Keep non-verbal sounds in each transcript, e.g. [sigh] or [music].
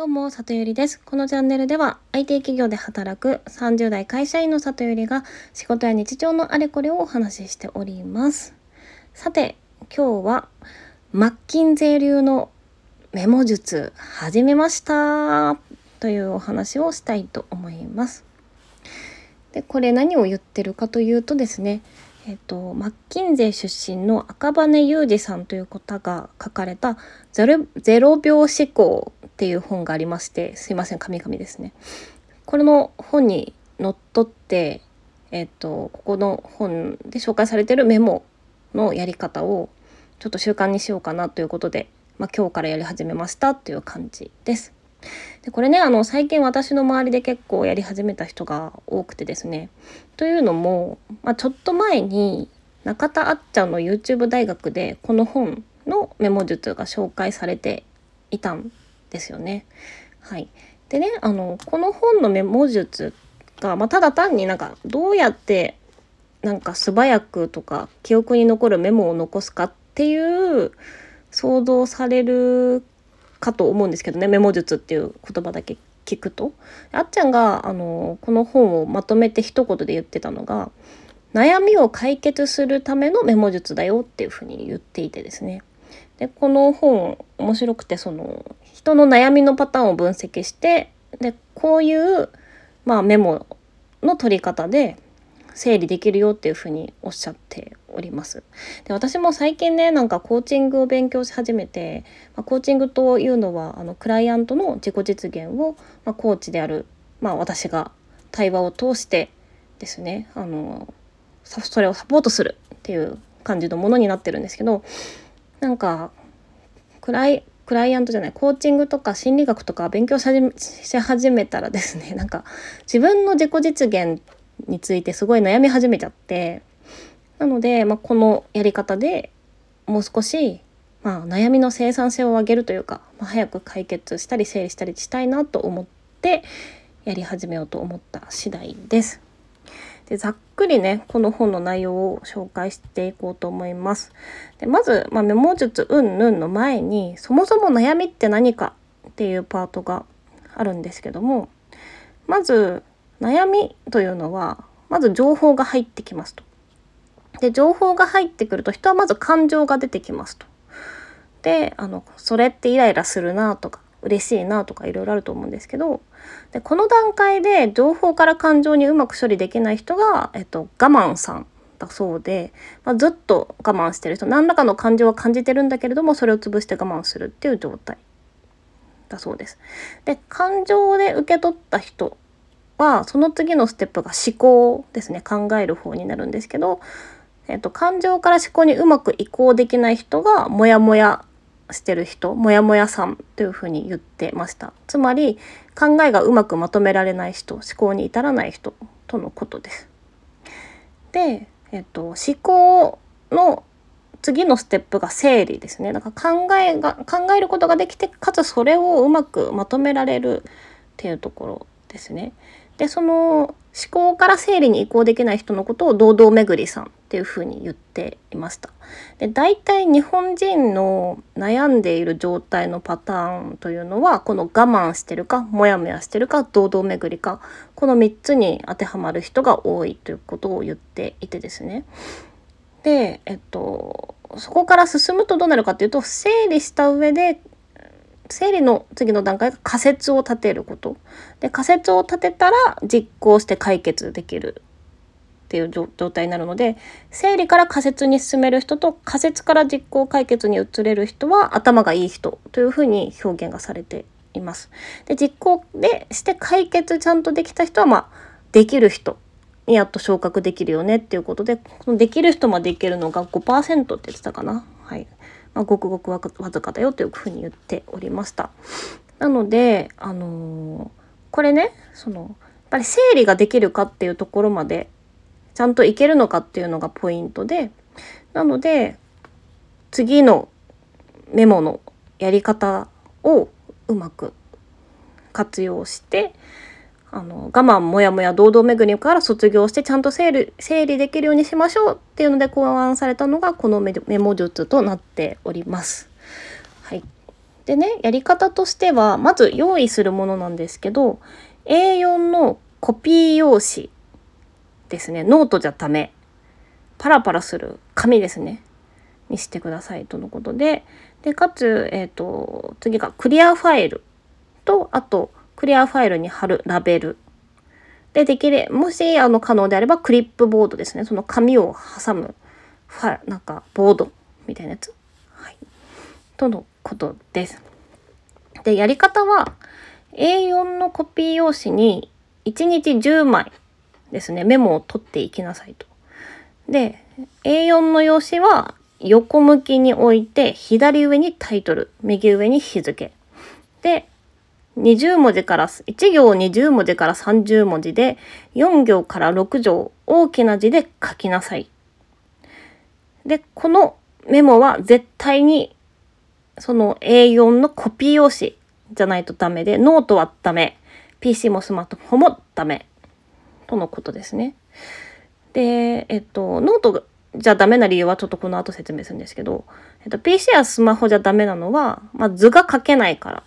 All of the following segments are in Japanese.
どうも、里ゆりです。このチャンネルでは IT 企業で働く30代会社員の里ゆりが仕事や日常のあれこれをお話ししております。さて、今日はマッキンゼ流のメモ術始めましたというお話をしたいと思います。で、これ何を言ってるかというとですね、えっと、マッキンゼー出身の赤羽裕二さんという方が書かれたゼロ「ゼロ秒思考」っていう本がありましてすいません神々ですね。これの本にのっとって、えっと、ここの本で紹介されてるメモのやり方をちょっと習慣にしようかなということで、まあ、今日からやり始めましたっていう感じです。でこれねあの最近私の周りで結構やり始めた人が多くてですね。というのも、まあ、ちょっと前に中田あっちゃんの YouTube 大学でこの本のメモ術が紹介されていたんですよね。はい、でねあのこの本のメモ術が、まあ、ただ単になんかどうやってなんか素早くとか記憶に残るメモを残すかっていう想像されるかと思うんですけどねメモ術っていう言葉だけ聞くと。あっちゃんがあのこの本をまとめて一言で言ってたのが悩みを解決するためのメモ術だよっていうふうに言っていてですね。でこの本面白くてその人の悩みのパターンを分析してでこういう、まあ、メモの取り方で整理できるよっていうふにおっしゃっております。で私も最近ねなんかコーチングを勉強し始めて、まあ、コーチングというのはあのクライアントの自己実現を、まあ、コーチである、まあ、私が対話を通してですねあのそれをサポートするっていう感じのものになってるんですけどなんかクライクライアントじゃないコーチングとか心理学とか勉強し始めたらですねなんか自分の自己実現についてすごい悩み始めちゃってなので、まあ、このやり方でもう少し、まあ、悩みの生産性を上げるというか、まあ、早く解決したり整理したりしたいなと思ってやり始めようと思った次第です。でざっくりねこの本の内容を紹介していこうと思います。でまず、まあ、メモ術うんぬんの前にそもそも悩みって何かっていうパートがあるんですけどもまず悩みというのはまず情報が入ってきますと。で情報が入ってくると人はまず感情が出てきますと。であのそれってイライラするなとか嬉しいなとかいろいろあると思うんですけどでこの段階で情報から感情にうまく処理できない人が、えっと、我慢さんだそうで、まあ、ずっと我慢してる人何らかの感情は感じてるんだけれどもそれを潰して我慢するっていう状態だそうです。で感情で受け取った人はその次のステップが思考ですね考える方になるんですけど、えっと、感情から思考にうまく移行できない人がモヤモヤしてる人モヤモヤさんというふうに言ってましたつまり考えがうまくまとめられない人思考に至らない人とのことです。で、えっと、思考の次のステップが整理ですねだから考えが考えることができてかつそれをうまくまとめられるっていうところですね。でその思考から整理に移行できない人のことを堂々巡りさんっていうふうに言っていました。で大体日本人の悩んでいる状態のパターンというのはこの我慢してるかモヤモヤしてるか堂々巡りかこの3つに当てはまる人が多いということを言っていてですね。でえっとそこから進むとどうなるかっていうと整理した上で整理の次の段階が仮説を立てること。で、仮説を立てたら実行して解決できるっていう状態になるので、整理から仮説に進める人と仮説から実行解決に移れる人は頭がいい人というふうに表現がされています。で、実行でして解決ちゃんとできた人は、まあ、できる人にやっと昇格できるよねっていうことで、このできる人までいけるのが5%って言ってたかな。はい。まあ、ごくごくわずかだよというふうに言っておりました。なので、あのー、これねそのやっぱり整理ができるかっていうところまでちゃんといけるのかっていうのがポイントでなので次のメモのやり方をうまく活用してあの我慢もやもや堂々巡りから卒業してちゃんと整理整理できるようにしましょうっていうので考案されたのがこのメモ術となっております。はい、でねやり方としてはまず用意するものなんですけど A4 のコピー用紙ですね。ノートじゃダメ。パラパラする紙ですね。にしてくださいとのことで。でかつ、えーと、次がクリアファイルとあとクリアファイルに貼るラベル。でできれもしあの可能であればクリップボードですね。その紙を挟むファなんかボードみたいなやつ、はい、とのことです。でやり方は A4 のコピー用紙に1日10枚ですね。メモを取っていきなさいと。で A4 の用紙は横向きに置いて左上にタイトル右上に日付。で20文字から1行20文字から30文字で4行から6行大きな字で書きなさい。でこのメモは絶対にその A4 のコピー用紙じゃないとダメでノートはダメ PC もスマートフォンもダメとのことですね。でえっとノートじゃダメな理由はちょっとこの後説明するんですけど、えっと、PC やスマホじゃダメなのは、まあ、図が書けないから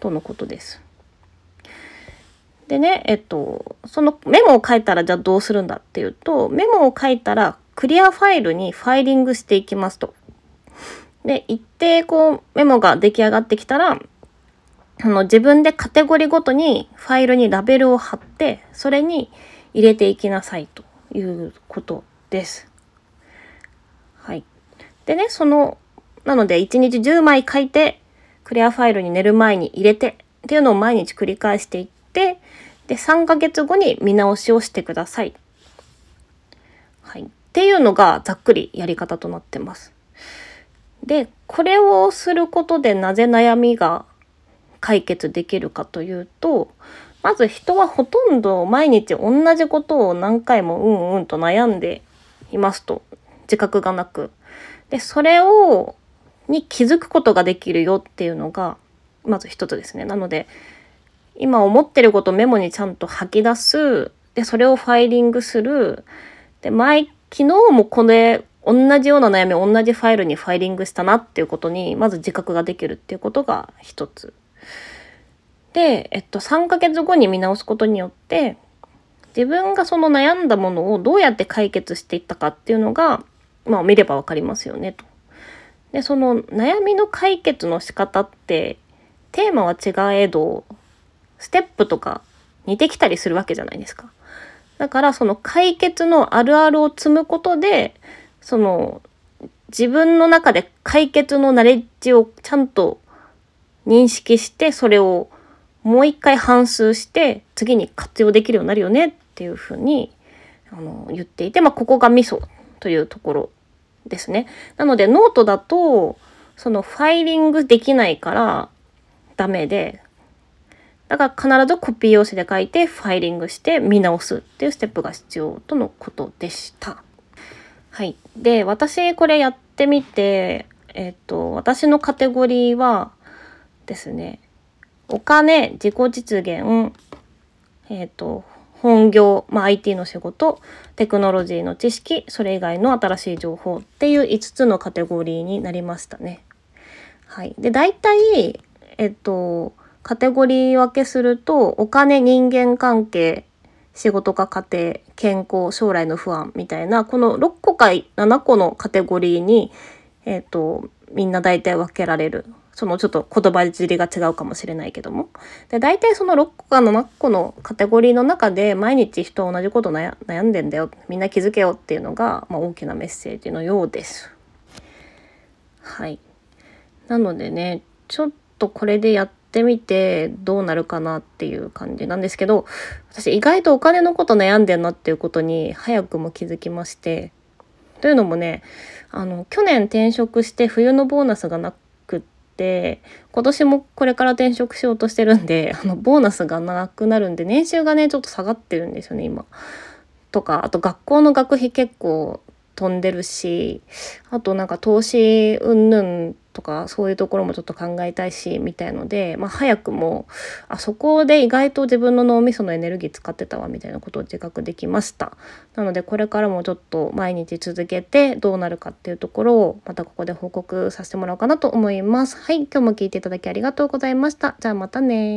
とのことです。でね、えっと、そのメモを書いたらじゃあどうするんだっていうと、メモを書いたらクリアファイルにファイリングしていきますと。で、一定こうメモが出来上がってきたら、あの自分でカテゴリーごとにファイルにラベルを貼って、それに入れていきなさいということです。はい。でね、その、なので1日10枚書いて、クリアファイルに寝る前に入れてっていうのを毎日繰り返していって、で、3ヶ月後に見直しをしてください。はい。っていうのがざっくりやり方となってます。で、これをすることでなぜ悩みが解決できるかというと、まず人はほとんど毎日同じことを何回もうんうんと悩んでいますと。自覚がなく。で、それを、に気づくことができるよっていうのが、まず一つですね。なので、今思ってることをメモにちゃんと吐き出す。で、それをファイリングする。で、前、昨日もこれ、同じような悩み同じファイルにファイリングしたなっていうことに、まず自覚ができるっていうことが一つ。で、えっと、3ヶ月後に見直すことによって、自分がその悩んだものをどうやって解決していったかっていうのが、まあ見ればわかりますよねと。でその悩みの解決の仕方ってテーマは違えどステップとか似てきたりするわけじゃないですか。だからその解決のあるあるを積むことでその自分の中で解決のナレッジをちゃんと認識してそれをもう一回反芻して次に活用できるようになるよねっていうふうにあの言っていて、まあ、ここがミソというところですね。なのでノートだとそのファイリングできないからダメでだから必ずコピー用紙で書いてファイリングして見直すっていうステップが必要とのことでした。はい。で、私これやってみて、えっ、と、私のカテゴリーはですね、お金、自己実現、えっ、と、本業、まあ、IT の仕事テクノロジーの知識それ以外の新しい情報っていう5つのカテゴリーになりましたね。はい、で大体、えっと、カテゴリー分けするとお金人間関係仕事か家庭健康将来の不安みたいなこの6個か7個のカテゴリーに、えっと、みんな大体分けられるそのちょっと言葉尻が違うかもしれないけども。で、大体その6個か7個のカテゴリーの中で毎日人は同じこと悩んでんだよ。みんな気づけよっていうのが、まあ、大きなメッセージのようです。はい。なのでね、ちょっとこれでやってみてどうなるかなっていう感じなんですけど、私意外とお金のこと悩んでんなっていうことに早くも気づきまして、というのもね、あの、去年転職して冬のボーナスがなて今年もこれから転職しようとしてるんで [laughs] あのボーナスがなくなるんで年収がねちょっと下がってるんですよね今。とかあと学校の学費結構飛んでるしあとなんか投資云々とかそういうところもちょっと考えたいしみたいので、まあ、早くもあそこで意外と自分の脳みそのエネルギー使ってたわみたいなことを自覚できました。なのでこれからもちょっと毎日続けてどうなるかっていうところをまたここで報告させてもらおうかなと思います。はい今日も聞いていただきありがとうございました。じゃあまたね